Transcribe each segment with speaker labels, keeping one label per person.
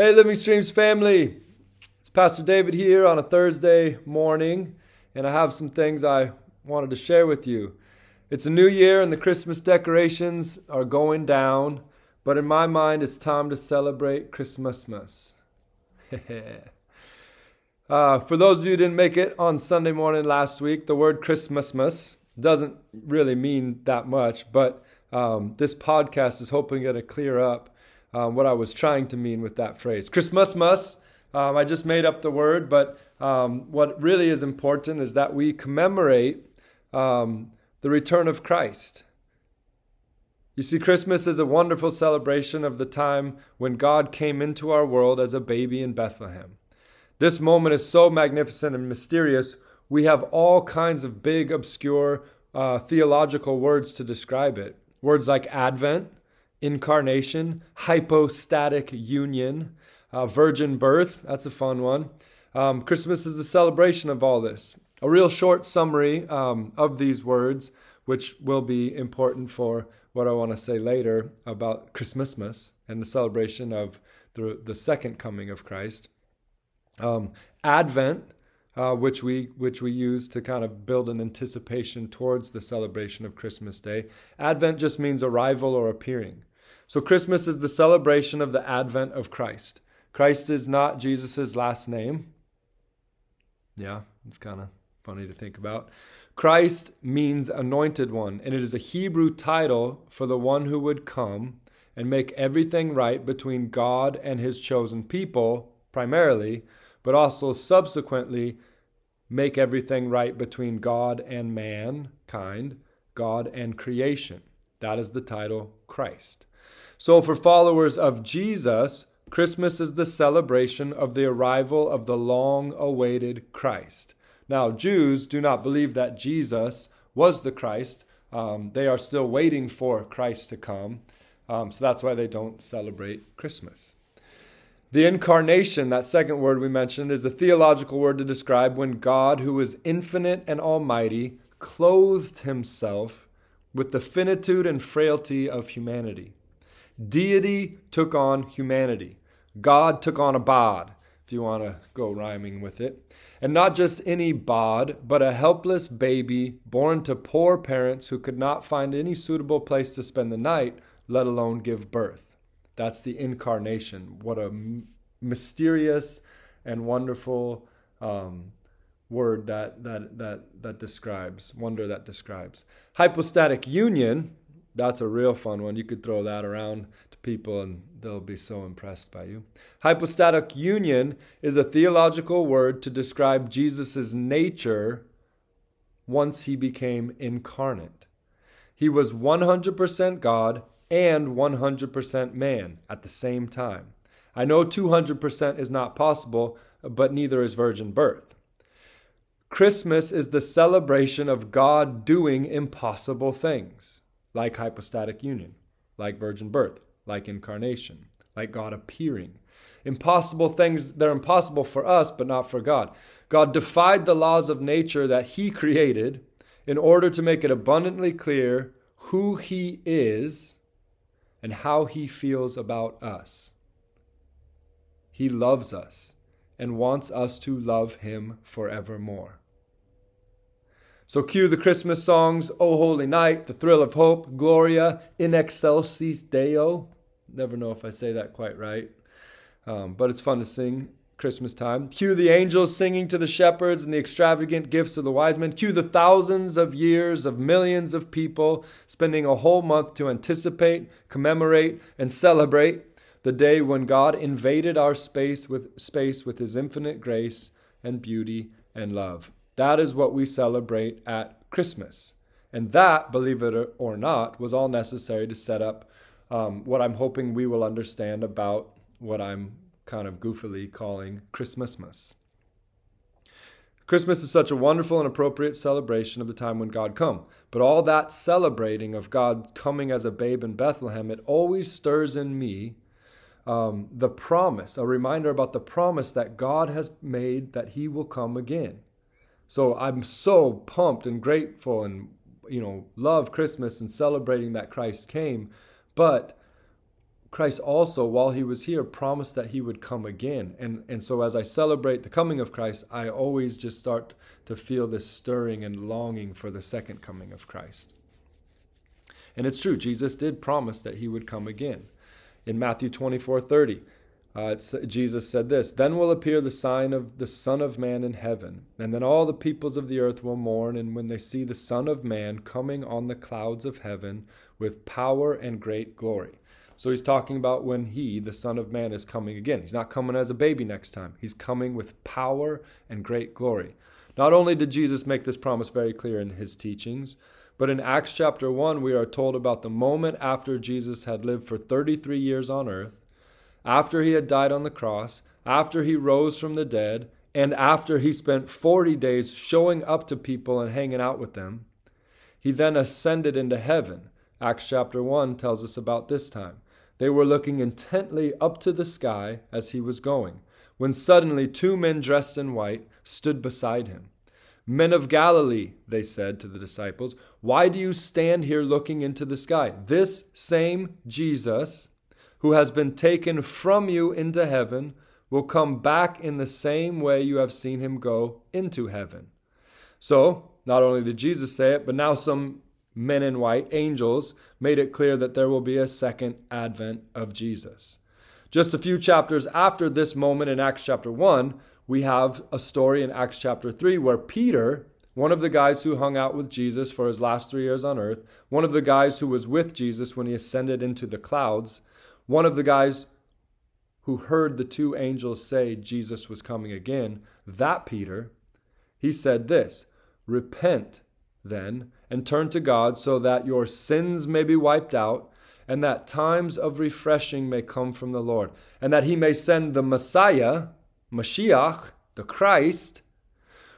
Speaker 1: Hey, Living Streams family. It's Pastor David here on a Thursday morning, and I have some things I wanted to share with you. It's a new year, and the Christmas decorations are going down, but in my mind, it's time to celebrate Christmasmas. uh, for those of you who didn't make it on Sunday morning last week, the word Christmasmas doesn't really mean that much, but um, this podcast is hoping to clear up um, what I was trying to mean with that phrase. Christmas. Um, I just made up the word, but um, what really is important is that we commemorate um, the return of Christ. You see, Christmas is a wonderful celebration of the time when God came into our world as a baby in Bethlehem. This moment is so magnificent and mysterious, we have all kinds of big, obscure uh, theological words to describe it. Words like Advent, incarnation, hypostatic union, uh, virgin birth. That's a fun one. Um, Christmas is a celebration of all this. A real short summary um, of these words, which will be important for what I want to say later about Christmasmas and the celebration of the, the second coming of Christ. Um, Advent, uh, which we which we use to kind of build an anticipation towards the celebration of Christmas Day. Advent just means arrival or appearing. So Christmas is the celebration of the advent of Christ. Christ is not Jesus' last name. Yeah, it's kind of funny to think about. Christ means anointed one, and it is a Hebrew title for the one who would come and make everything right between God and his chosen people, primarily, but also subsequently make everything right between God and mankind, God and creation. That is the title Christ. So, for followers of Jesus, Christmas is the celebration of the arrival of the long awaited Christ. Now, Jews do not believe that Jesus was the Christ. Um, they are still waiting for Christ to come. Um, so that's why they don't celebrate Christmas. The incarnation, that second word we mentioned, is a theological word to describe when God, who is infinite and almighty, clothed himself with the finitude and frailty of humanity. Deity took on humanity. God took on a bod, if you want to go rhyming with it. And not just any bod, but a helpless baby born to poor parents who could not find any suitable place to spend the night, let alone give birth. That's the incarnation. What a mysterious and wonderful um, word that, that, that, that describes, wonder that describes. Hypostatic union that's a real fun one. You could throw that around to people and they'll be so impressed by you. Hypostatic union is a theological word to describe Jesus' nature once he became incarnate. He was 100% God and 100% man at the same time. I know 200% is not possible, but neither is virgin birth. Christmas is the celebration of God doing impossible things like hypostatic union, like virgin birth, like incarnation, like God appearing. Impossible things, they're impossible for us, but not for God. God defied the laws of nature that He created in order to make it abundantly clear who He is and how He feels about us. He loves us and wants us to love Him forevermore. So cue the Christmas songs, O Holy Night, The Thrill of Hope, Gloria, In Excelsis Deo. Never know if I say that quite right, um, but it's fun to sing Christmas time. Cue the angels singing to the shepherds and the extravagant gifts of the wise men. Cue the thousands of years of millions of people spending a whole month to anticipate, commemorate, and celebrate the day when God invaded our space with space with his infinite grace and beauty and love. That is what we celebrate at Christmas. And that, believe it or not, was all necessary to set up um, what I'm hoping we will understand about what I'm kind of goofily calling Christmasmas. Christmas is such a wonderful and appropriate celebration of the time when God come. But all that celebrating of God coming as a babe in Bethlehem, it always stirs in me um, the promise, a reminder about the promise that God has made that He will come again. So I'm so pumped and grateful and you know love Christmas and celebrating that Christ came, but Christ also, while he was here, promised that he would come again. And, and so as I celebrate the coming of Christ, I always just start to feel this stirring and longing for the second coming of Christ. And it's true, Jesus did promise that he would come again. In Matthew 24 30, uh, Jesus said this Then will appear the sign of the Son of Man in heaven, and then all the peoples of the earth will mourn, and when they see the Son of Man coming on the clouds of heaven with power and great glory. So he's talking about when he, the Son of Man, is coming again. He's not coming as a baby next time, he's coming with power and great glory. Not only did Jesus make this promise very clear in his teachings, but in Acts chapter 1, we are told about the moment after Jesus had lived for 33 years on earth, after he had died on the cross, after he rose from the dead, and after he spent 40 days showing up to people and hanging out with them. He then ascended into heaven. Acts chapter 1 tells us about this time. They were looking intently up to the sky as he was going, when suddenly two men dressed in white stood beside him. Men of Galilee, they said to the disciples, why do you stand here looking into the sky? This same Jesus, who has been taken from you into heaven, will come back in the same way you have seen him go into heaven. So, not only did Jesus say it, but now some men in white, angels, made it clear that there will be a second advent of Jesus. Just a few chapters after this moment in Acts chapter 1, we have a story in Acts chapter 3 where Peter, one of the guys who hung out with Jesus for his last three years on earth, one of the guys who was with Jesus when he ascended into the clouds, one of the guys who heard the two angels say Jesus was coming again, that Peter, he said this Repent then and turn to God so that your sins may be wiped out and that times of refreshing may come from the Lord, and that he may send the Messiah Mashiach, the Christ,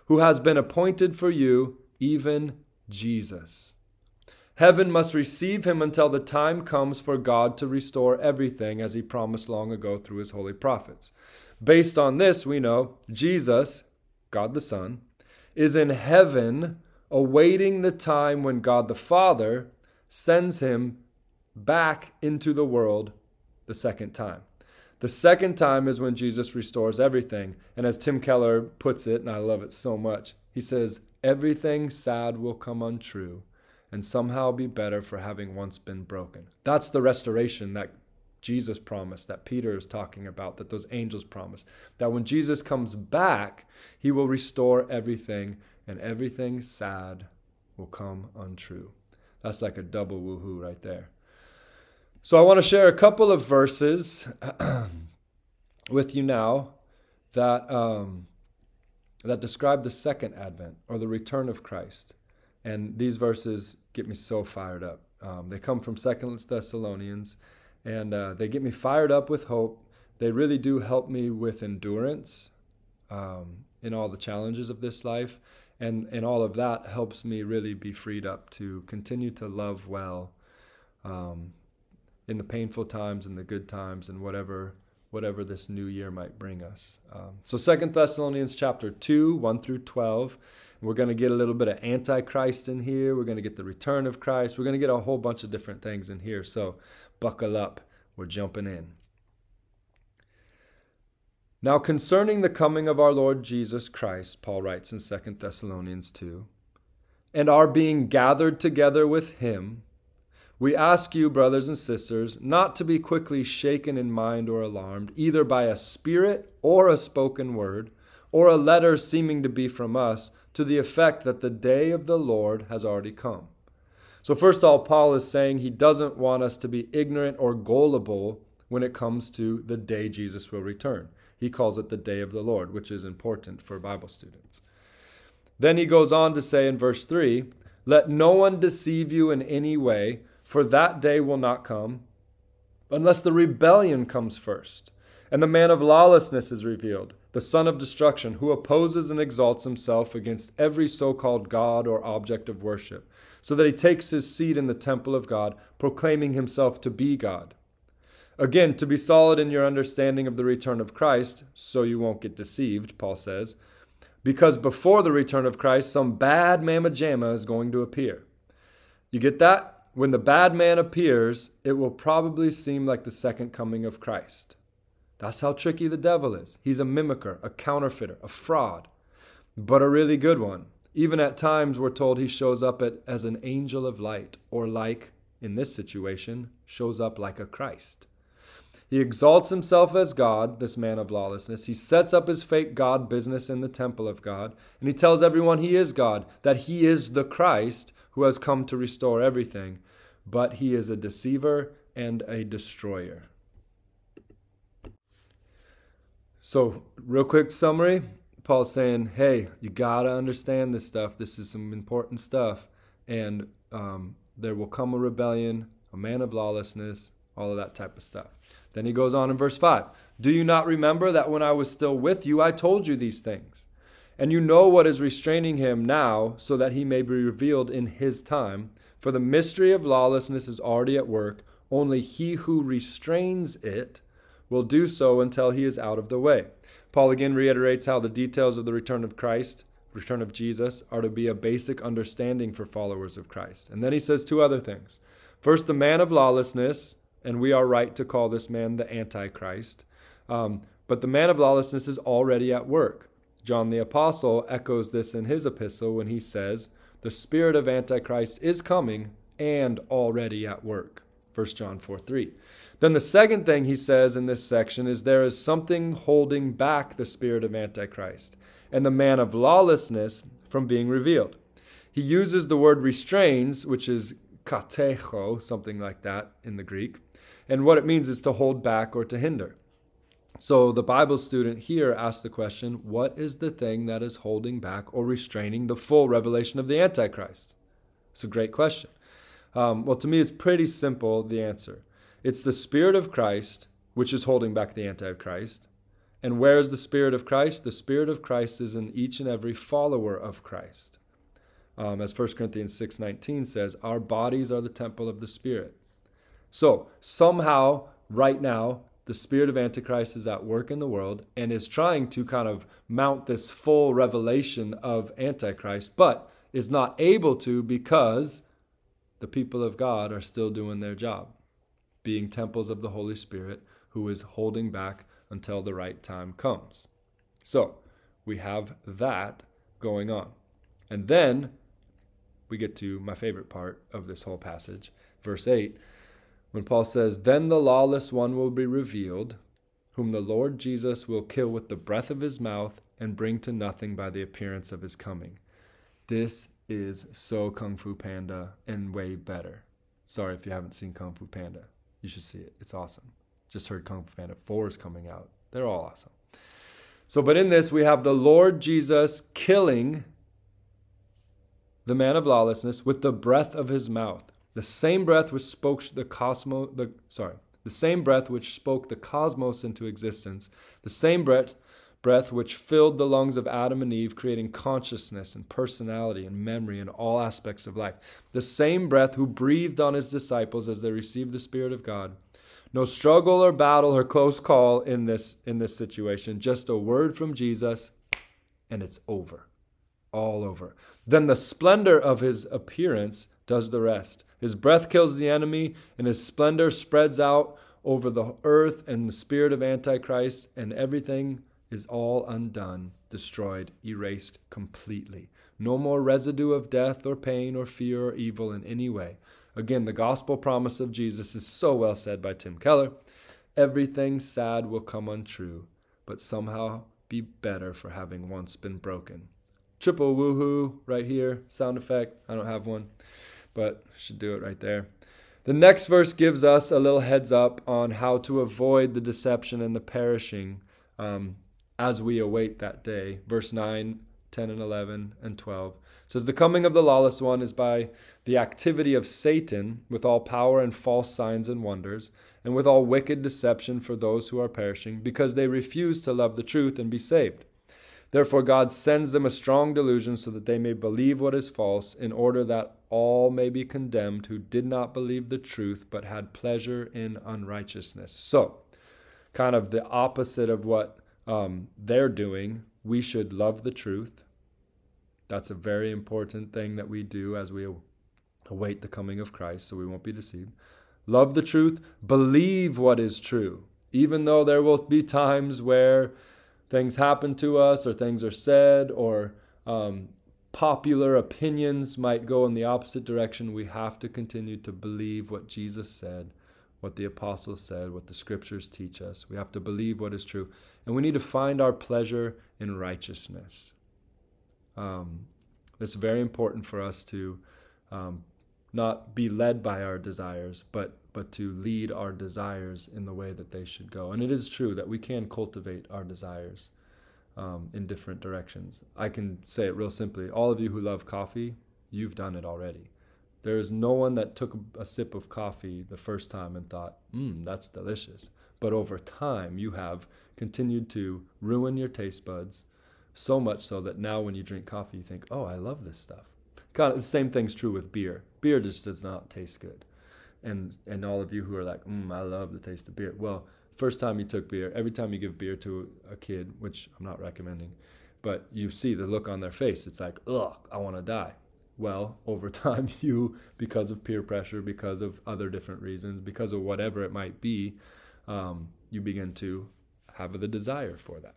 Speaker 1: who has been appointed for you, even Jesus. Heaven must receive him until the time comes for God to restore everything as he promised long ago through his holy prophets. Based on this, we know Jesus, God the Son, is in heaven awaiting the time when God the Father sends him back into the world the second time. The second time is when Jesus restores everything. And as Tim Keller puts it, and I love it so much, he says, Everything sad will come untrue and somehow be better for having once been broken. That's the restoration that Jesus promised, that Peter is talking about, that those angels promised. That when Jesus comes back, he will restore everything and everything sad will come untrue. That's like a double woohoo right there. So I want to share a couple of verses with you now that um, that describe the second advent or the return of Christ. And these verses get me so fired up. Um, they come from Second Thessalonians, and uh, they get me fired up with hope. They really do help me with endurance um, in all the challenges of this life, and and all of that helps me really be freed up to continue to love well um, in the painful times and the good times and whatever whatever this new year might bring us. Um, so Second Thessalonians chapter 2, 1 through 12. We're going to get a little bit of Antichrist in here. We're going to get the return of Christ. We're going to get a whole bunch of different things in here. So buckle up. We're jumping in. Now, concerning the coming of our Lord Jesus Christ, Paul writes in Second Thessalonians 2, and our being gathered together with him, we ask you, brothers and sisters, not to be quickly shaken in mind or alarmed, either by a spirit or a spoken word, or a letter seeming to be from us, to the effect that the day of the Lord has already come. So, first of all, Paul is saying he doesn't want us to be ignorant or gullible when it comes to the day Jesus will return. He calls it the day of the Lord, which is important for Bible students. Then he goes on to say in verse 3 Let no one deceive you in any way for that day will not come unless the rebellion comes first, and the man of lawlessness is revealed, the son of destruction, who opposes and exalts himself against every so called God or object of worship, so that he takes his seat in the temple of God, proclaiming himself to be God. Again, to be solid in your understanding of the return of Christ, so you won't get deceived, Paul says, because before the return of Christ, some bad mamma jamma is going to appear. You get that? When the bad man appears, it will probably seem like the second coming of Christ. That's how tricky the devil is. He's a mimicker, a counterfeiter, a fraud, but a really good one. Even at times, we're told he shows up at, as an angel of light, or like, in this situation, shows up like a Christ. He exalts himself as God, this man of lawlessness. He sets up his fake God business in the temple of God, and he tells everyone he is God, that he is the Christ who has come to restore everything. But he is a deceiver and a destroyer. So, real quick summary Paul's saying, hey, you got to understand this stuff. This is some important stuff. And um, there will come a rebellion, a man of lawlessness, all of that type of stuff. Then he goes on in verse 5 Do you not remember that when I was still with you, I told you these things? And you know what is restraining him now, so that he may be revealed in his time. For the mystery of lawlessness is already at work. Only he who restrains it will do so until he is out of the way. Paul again reiterates how the details of the return of Christ, return of Jesus, are to be a basic understanding for followers of Christ. And then he says two other things. First, the man of lawlessness, and we are right to call this man the Antichrist. Um, but the man of lawlessness is already at work. John the Apostle echoes this in his epistle when he says, The spirit of Antichrist is coming and already at work. 1 John 4 3. Then the second thing he says in this section is there is something holding back the spirit of Antichrist and the man of lawlessness from being revealed. He uses the word restrains, which is katecho, something like that in the Greek, and what it means is to hold back or to hinder. So the Bible student here asks the question what is the thing that is holding back or restraining the full revelation of the Antichrist? It's a great question. Um, well, to me, it's pretty simple the answer. It's the Spirit of Christ which is holding back the Antichrist. And where is the Spirit of Christ? The Spirit of Christ is in each and every follower of Christ. Um, as 1 Corinthians 6.19 says, our bodies are the temple of the Spirit. So somehow, right now, the spirit of Antichrist is at work in the world and is trying to kind of mount this full revelation of Antichrist, but is not able to because the people of God are still doing their job being temples of the Holy Spirit who is holding back until the right time comes. So we have that going on. And then we get to my favorite part of this whole passage, verse 8, when Paul says, Then the lawless one will be revealed, whom the Lord Jesus will kill with the breath of his mouth and bring to nothing by the appearance of his coming. This is so Kung Fu Panda and way better. Sorry if you haven't seen Kung Fu Panda. You should see it. It's awesome. Just heard Kung Fu Panda 4 is coming out. They're all awesome. So, but in this, we have the Lord Jesus killing the man of lawlessness with the breath of his mouth. The same breath which spoke the cosmos, the, sorry, the same breath which spoke the cosmos into existence, the same breath breath which filled the lungs of Adam and Eve, creating consciousness and personality and memory in all aspects of life. The same breath who breathed on his disciples as they received the Spirit of God. No struggle or battle or close call in this in this situation. Just a word from Jesus, and it's over. All over. Then the splendor of his appearance does the rest. His breath kills the enemy, and his splendor spreads out over the earth and the spirit of Antichrist, and everything is all undone, destroyed, erased completely. No more residue of death or pain or fear or evil in any way. Again, the gospel promise of Jesus is so well said by Tim Keller. Everything sad will come untrue, but somehow be better for having once been broken. Triple woohoo right here, sound effect. I don't have one, but should do it right there. The next verse gives us a little heads up on how to avoid the deception and the perishing um, as we await that day. Verse 9, 10, and 11, and 12 says, The coming of the lawless one is by the activity of Satan with all power and false signs and wonders, and with all wicked deception for those who are perishing, because they refuse to love the truth and be saved. Therefore, God sends them a strong delusion so that they may believe what is false, in order that all may be condemned who did not believe the truth but had pleasure in unrighteousness. So, kind of the opposite of what um, they're doing, we should love the truth. That's a very important thing that we do as we Await the coming of Christ so we won't be deceived. Love the truth, believe what is true. Even though there will be times where things happen to us or things are said or um, popular opinions might go in the opposite direction, we have to continue to believe what Jesus said, what the apostles said, what the scriptures teach us. We have to believe what is true. And we need to find our pleasure in righteousness. Um, it's very important for us to um, not be led by our desires, but but to lead our desires in the way that they should go. And it is true that we can cultivate our desires um, in different directions. I can say it real simply. All of you who love coffee, you've done it already. There is no one that took a sip of coffee the first time and thought, "Mmm, that's delicious." But over time, you have continued to ruin your taste buds so much so that now when you drink coffee, you think, "Oh, I love this stuff." Of the same thing's true with beer. Beer just does not taste good. And and all of you who are like, mm, I love the taste of beer. Well, first time you took beer, every time you give beer to a kid, which I'm not recommending, but you see the look on their face. It's like, ugh, I want to die. Well, over time, you, because of peer pressure, because of other different reasons, because of whatever it might be, um, you begin to have the desire for that.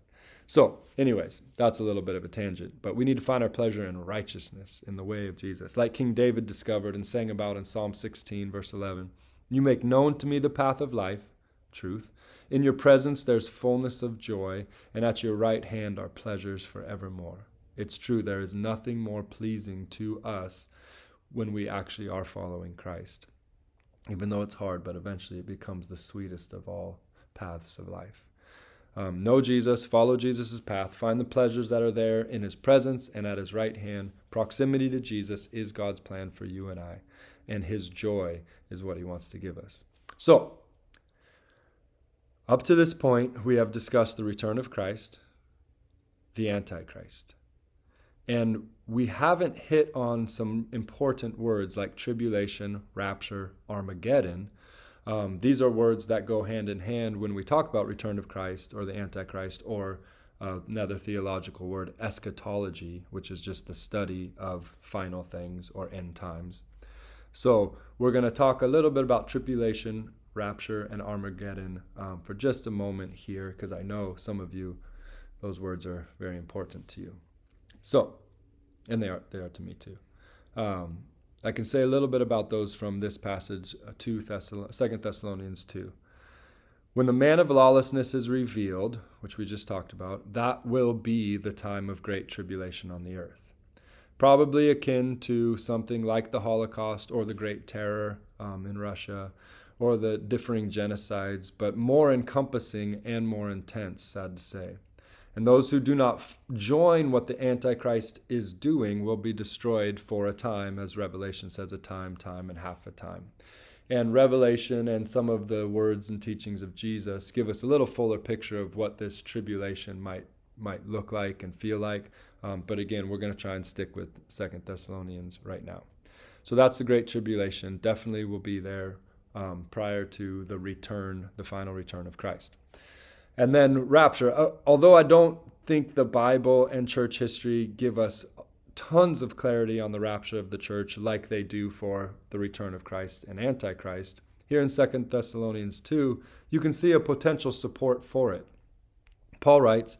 Speaker 1: So, anyways, that's a little bit of a tangent, but we need to find our pleasure in righteousness in the way of Jesus. Like King David discovered and sang about in Psalm 16, verse 11 You make known to me the path of life, truth. In your presence there's fullness of joy, and at your right hand are pleasures forevermore. It's true, there is nothing more pleasing to us when we actually are following Christ. Even though it's hard, but eventually it becomes the sweetest of all paths of life. Um, know Jesus, follow Jesus' path, find the pleasures that are there in his presence and at his right hand. Proximity to Jesus is God's plan for you and I, and his joy is what he wants to give us. So, up to this point, we have discussed the return of Christ, the Antichrist. And we haven't hit on some important words like tribulation, rapture, Armageddon um, these are words that go hand in hand when we talk about return of Christ or the Antichrist or uh, another theological word, eschatology, which is just the study of final things or end times. So we're going to talk a little bit about tribulation, rapture, and Armageddon um, for just a moment here, because I know some of you, those words are very important to you. So, and they are they are to me too. Um, I can say a little bit about those from this passage, uh, 2 Thessalon- 2 Thessalonians 2. When the man of lawlessness is revealed, which we just talked about, that will be the time of great tribulation on the earth. Probably akin to something like the Holocaust or the Great Terror um, in Russia or the differing genocides, but more encompassing and more intense, sad to say. And those who do not f- join what the Antichrist is doing will be destroyed for a time, as Revelation says, a time, time, and half a time. And Revelation and some of the words and teachings of Jesus give us a little fuller picture of what this tribulation might might look like and feel like. Um, but again, we're going to try and stick with Second Thessalonians right now. So that's the Great Tribulation. Definitely will be there um, prior to the return, the final return of Christ. And then rapture. Uh, although I don't think the Bible and church history give us tons of clarity on the rapture of the church like they do for the return of Christ and Antichrist, here in 2 Thessalonians 2, you can see a potential support for it. Paul writes,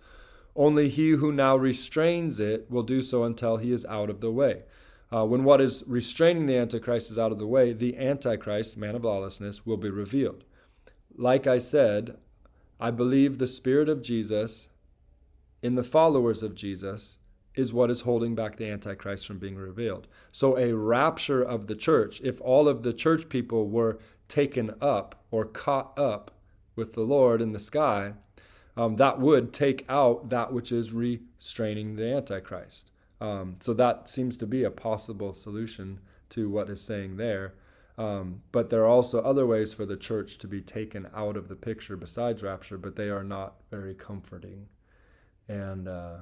Speaker 1: Only he who now restrains it will do so until he is out of the way. Uh, when what is restraining the Antichrist is out of the way, the Antichrist, man of lawlessness, will be revealed. Like I said, I believe the Spirit of Jesus in the followers of Jesus is what is holding back the Antichrist from being revealed. So, a rapture of the church, if all of the church people were taken up or caught up with the Lord in the sky, um, that would take out that which is restraining the Antichrist. Um, so, that seems to be a possible solution to what is saying there. Um, but there are also other ways for the church to be taken out of the picture besides rapture, but they are not very comforting. And uh,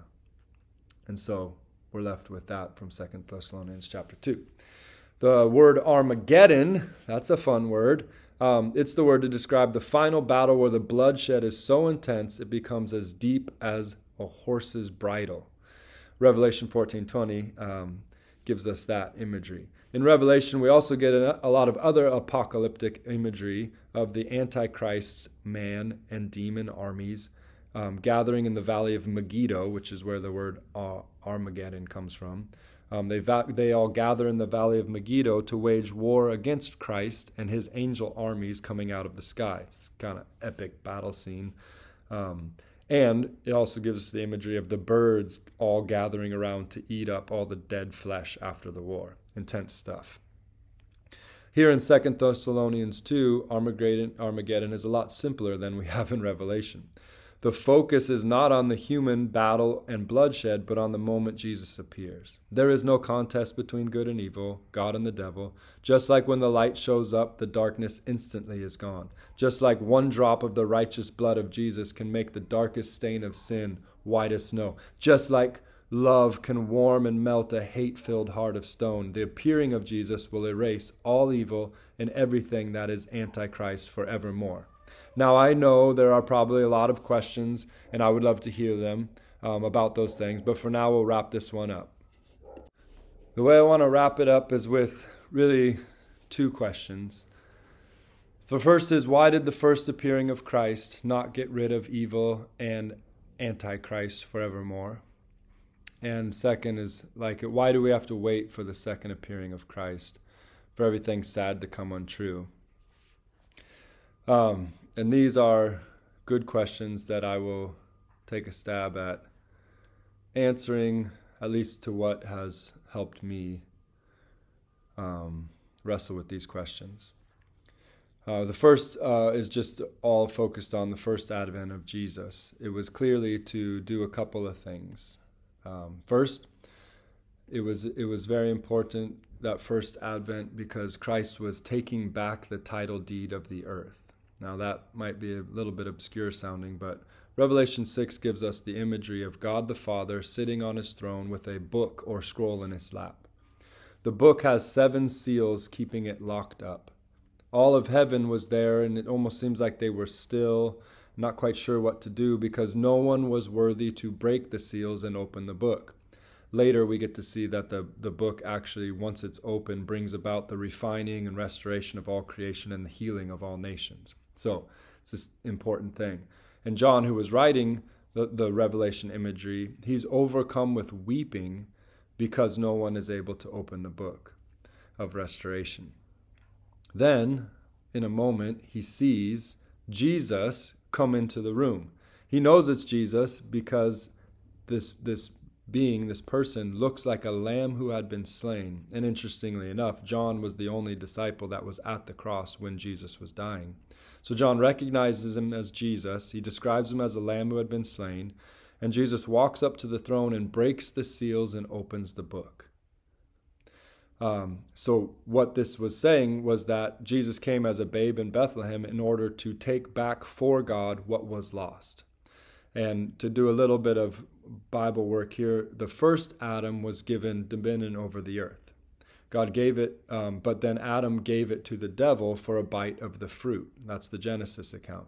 Speaker 1: and so we're left with that from Second Thessalonians chapter 2. The word Armageddon, that's a fun word. Um, it's the word to describe the final battle where the bloodshed is so intense it becomes as deep as a horse's bridle. Revelation 14:20 um, gives us that imagery. In Revelation, we also get a lot of other apocalyptic imagery of the Antichrist's man and demon armies um, gathering in the valley of Megiddo, which is where the word uh, Armageddon comes from. Um, they, va- they all gather in the valley of Megiddo to wage war against Christ and his angel armies coming out of the sky. It's kind of epic battle scene. Um, and it also gives us the imagery of the birds all gathering around to eat up all the dead flesh after the war. Intense stuff. Here in 2 Thessalonians 2, Armageddon, Armageddon is a lot simpler than we have in Revelation. The focus is not on the human battle and bloodshed, but on the moment Jesus appears. There is no contest between good and evil, God and the devil. Just like when the light shows up, the darkness instantly is gone. Just like one drop of the righteous blood of Jesus can make the darkest stain of sin white as snow. Just like love can warm and melt a hate filled heart of stone, the appearing of Jesus will erase all evil and everything that is antichrist forevermore. Now, I know there are probably a lot of questions, and I would love to hear them um, about those things, but for now, we'll wrap this one up. The way I want to wrap it up is with really two questions. The first is why did the first appearing of Christ not get rid of evil and antichrist forevermore? And second is like why do we have to wait for the second appearing of Christ for everything sad to come untrue? Um, and these are good questions that I will take a stab at answering, at least to what has helped me um, wrestle with these questions. Uh, the first uh, is just all focused on the first advent of Jesus. It was clearly to do a couple of things. Um, first, it was it was very important that first advent because Christ was taking back the title deed of the earth. Now, that might be a little bit obscure sounding, but Revelation 6 gives us the imagery of God the Father sitting on his throne with a book or scroll in his lap. The book has seven seals keeping it locked up. All of heaven was there, and it almost seems like they were still, not quite sure what to do because no one was worthy to break the seals and open the book. Later, we get to see that the, the book actually, once it's open, brings about the refining and restoration of all creation and the healing of all nations. So it's this important thing. And John, who was writing the, the Revelation imagery, he's overcome with weeping because no one is able to open the book of restoration. Then, in a moment, he sees Jesus come into the room. He knows it's Jesus because this, this being, this person, looks like a lamb who had been slain. And interestingly enough, John was the only disciple that was at the cross when Jesus was dying. So John recognizes him as Jesus. He describes him as a lamb who had been slain. And Jesus walks up to the throne and breaks the seals and opens the book. Um, so, what this was saying was that Jesus came as a babe in Bethlehem in order to take back for God what was lost. And to do a little bit of Bible work here, the first Adam was given dominion over the earth. God gave it, um, but then Adam gave it to the devil for a bite of the fruit. That's the Genesis account.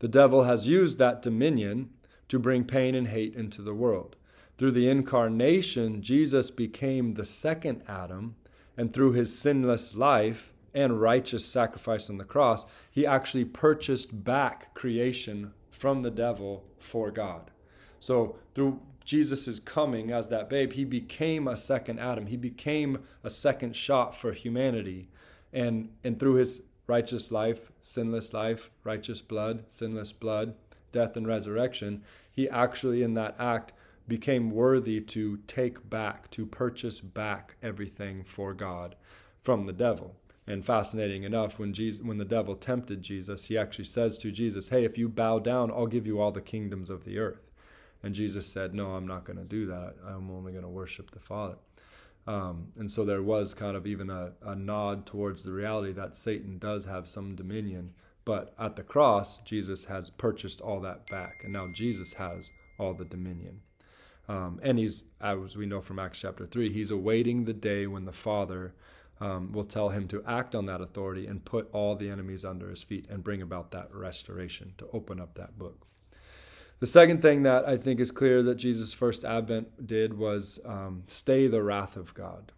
Speaker 1: The devil has used that dominion to bring pain and hate into the world. Through the incarnation, Jesus became the second Adam, and through his sinless life and righteous sacrifice on the cross, he actually purchased back creation from the devil for God. So, through Jesus' coming as that babe, he became a second Adam. He became a second shot for humanity. And, and through his righteous life, sinless life, righteous blood, sinless blood, death and resurrection, he actually, in that act, became worthy to take back, to purchase back everything for God from the devil. And fascinating enough, when Jesus, when the devil tempted Jesus, he actually says to Jesus, "Hey, if you bow down, I'll give you all the kingdoms of the earth." And Jesus said, No, I'm not going to do that. I'm only going to worship the Father. Um, and so there was kind of even a, a nod towards the reality that Satan does have some dominion. But at the cross, Jesus has purchased all that back. And now Jesus has all the dominion. Um, and he's, as we know from Acts chapter 3, he's awaiting the day when the Father um, will tell him to act on that authority and put all the enemies under his feet and bring about that restoration, to open up that book. The second thing that I think is clear that Jesus' first advent did was um, stay the wrath of God.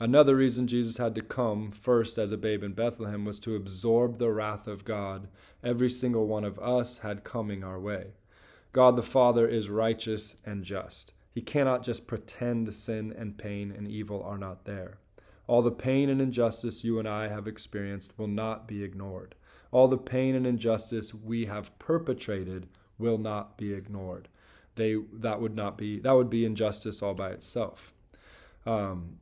Speaker 1: Another reason Jesus had to come first as a babe in Bethlehem was to absorb the wrath of God every single one of us had coming our way. God the Father is righteous and just. He cannot just pretend sin and pain and evil are not there. All the pain and injustice you and I have experienced will not be ignored. All the pain and injustice we have perpetrated will not be ignored. They that would not be that would be injustice all by itself. Um,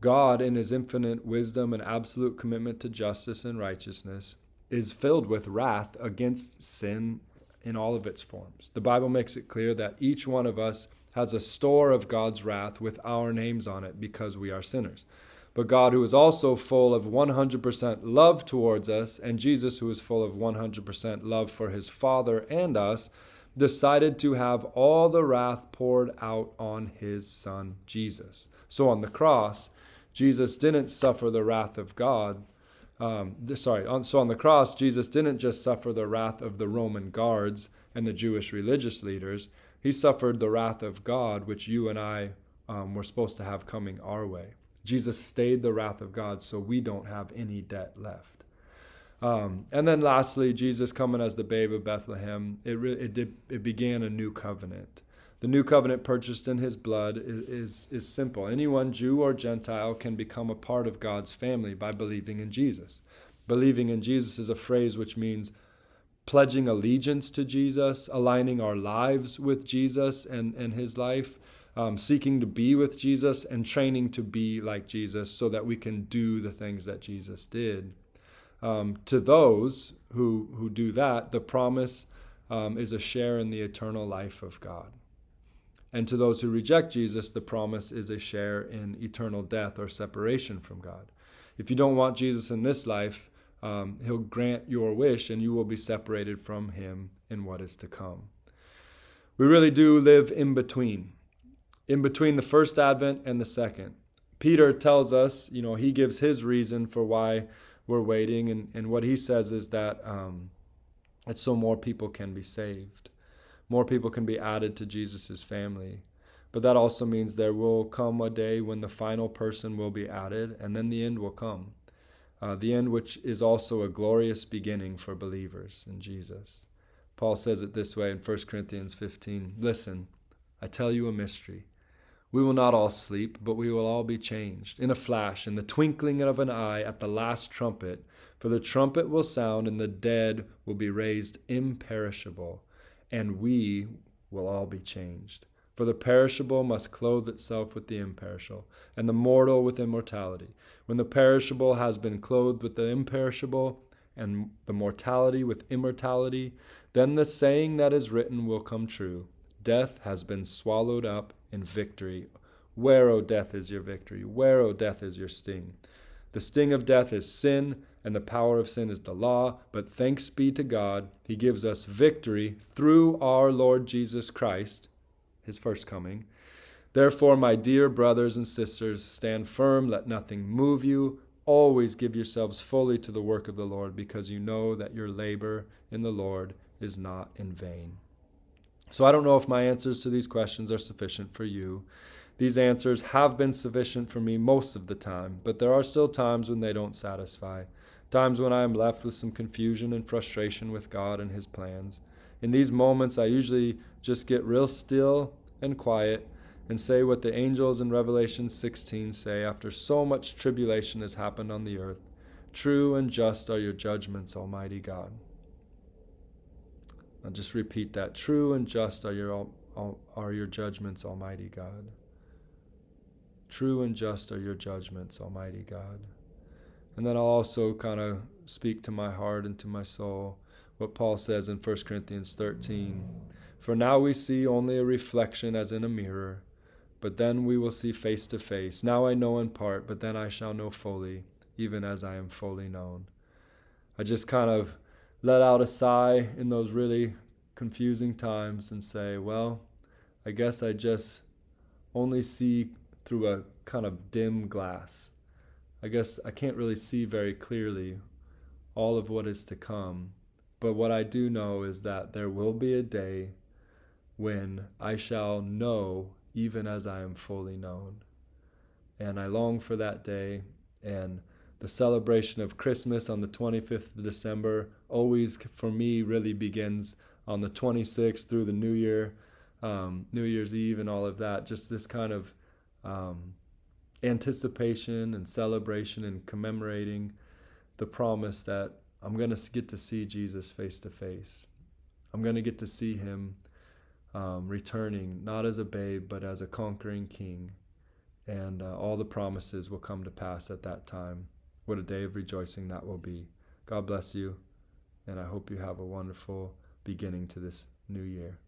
Speaker 1: God, in His infinite wisdom and absolute commitment to justice and righteousness, is filled with wrath against sin in all of its forms. The Bible makes it clear that each one of us has a store of God's wrath with our names on it because we are sinners. But God, who is also full of 100% love towards us, and Jesus, who is full of 100% love for his Father and us, decided to have all the wrath poured out on his Son, Jesus. So on the cross, Jesus didn't suffer the wrath of God, um, sorry, on, so on the cross, Jesus didn't just suffer the wrath of the Roman guards and the Jewish religious leaders, he suffered the wrath of God, which you and I um, were supposed to have coming our way. Jesus stayed the wrath of God so we don't have any debt left. Um, and then lastly, Jesus coming as the babe of Bethlehem, it, re- it, did, it began a new covenant. The new covenant purchased in his blood is, is, is simple. Anyone, Jew or Gentile, can become a part of God's family by believing in Jesus. Believing in Jesus is a phrase which means pledging allegiance to Jesus, aligning our lives with Jesus and, and his life, um, seeking to be with Jesus, and training to be like Jesus so that we can do the things that Jesus did. Um, to those who, who do that, the promise um, is a share in the eternal life of God. And to those who reject Jesus, the promise is a share in eternal death or separation from God. If you don't want Jesus in this life, um, he'll grant your wish and you will be separated from him in what is to come. We really do live in between, in between the first advent and the second. Peter tells us, you know, he gives his reason for why we're waiting, and, and what he says is that um, it's so more people can be saved more people can be added to Jesus' family. But that also means there will come a day when the final person will be added, and then the end will come. Uh, the end, which is also a glorious beginning for believers in Jesus. Paul says it this way in 1 Corinthians 15 Listen, I tell you a mystery. We will not all sleep, but we will all be changed in a flash, in the twinkling of an eye, at the last trumpet. For the trumpet will sound, and the dead will be raised imperishable and we will all be changed. For the perishable must clothe itself with the imperishable, and the mortal with immortality. When the perishable has been clothed with the imperishable, and the mortality with immortality, then the saying that is written will come true Death has been swallowed up in victory. Where, O death, is your victory? Where, O death, is your sting? The sting of death is sin and the power of sin is the law, but thanks be to God, He gives us victory through our Lord Jesus Christ, His first coming. Therefore, my dear brothers and sisters, stand firm, let nothing move you. Always give yourselves fully to the work of the Lord, because you know that your labor in the Lord is not in vain. So, I don't know if my answers to these questions are sufficient for you. These answers have been sufficient for me most of the time, but there are still times when they don't satisfy times when I am left with some confusion and frustration with God and His plans. In these moments, I usually just get real still and quiet and say what the angels in Revelation 16 say after so much tribulation has happened on the earth True and just are your judgments, Almighty God. I'll just repeat that. True and just are your, are your judgments, Almighty God. True and just are your judgments, Almighty God. And then I'll also kind of speak to my heart and to my soul what Paul says in 1 Corinthians 13. For now we see only a reflection as in a mirror, but then we will see face to face. Now I know in part, but then I shall know fully, even as I am fully known. I just kind of let out a sigh in those really confusing times and say, well, I guess I just only see through a kind of dim glass. I guess I can't really see very clearly all of what is to come. But what I do know is that there will be a day when I shall know even as I am fully known. and I long for that day. And the celebration of Christmas on the 25th of December always, for me, really begins on the 26th through the New Year, um, New Year's Eve, and all of that. Just this kind of um, anticipation and celebration and commemorating the promise that I'm going to get to see Jesus face to face. I'm going to get to see him um, returning, not as a babe, but as a conquering king. And uh, all the promises will come to pass at that time. What a day of rejoicing that will be. God bless you, and I hope you have a wonderful beginning to this new year.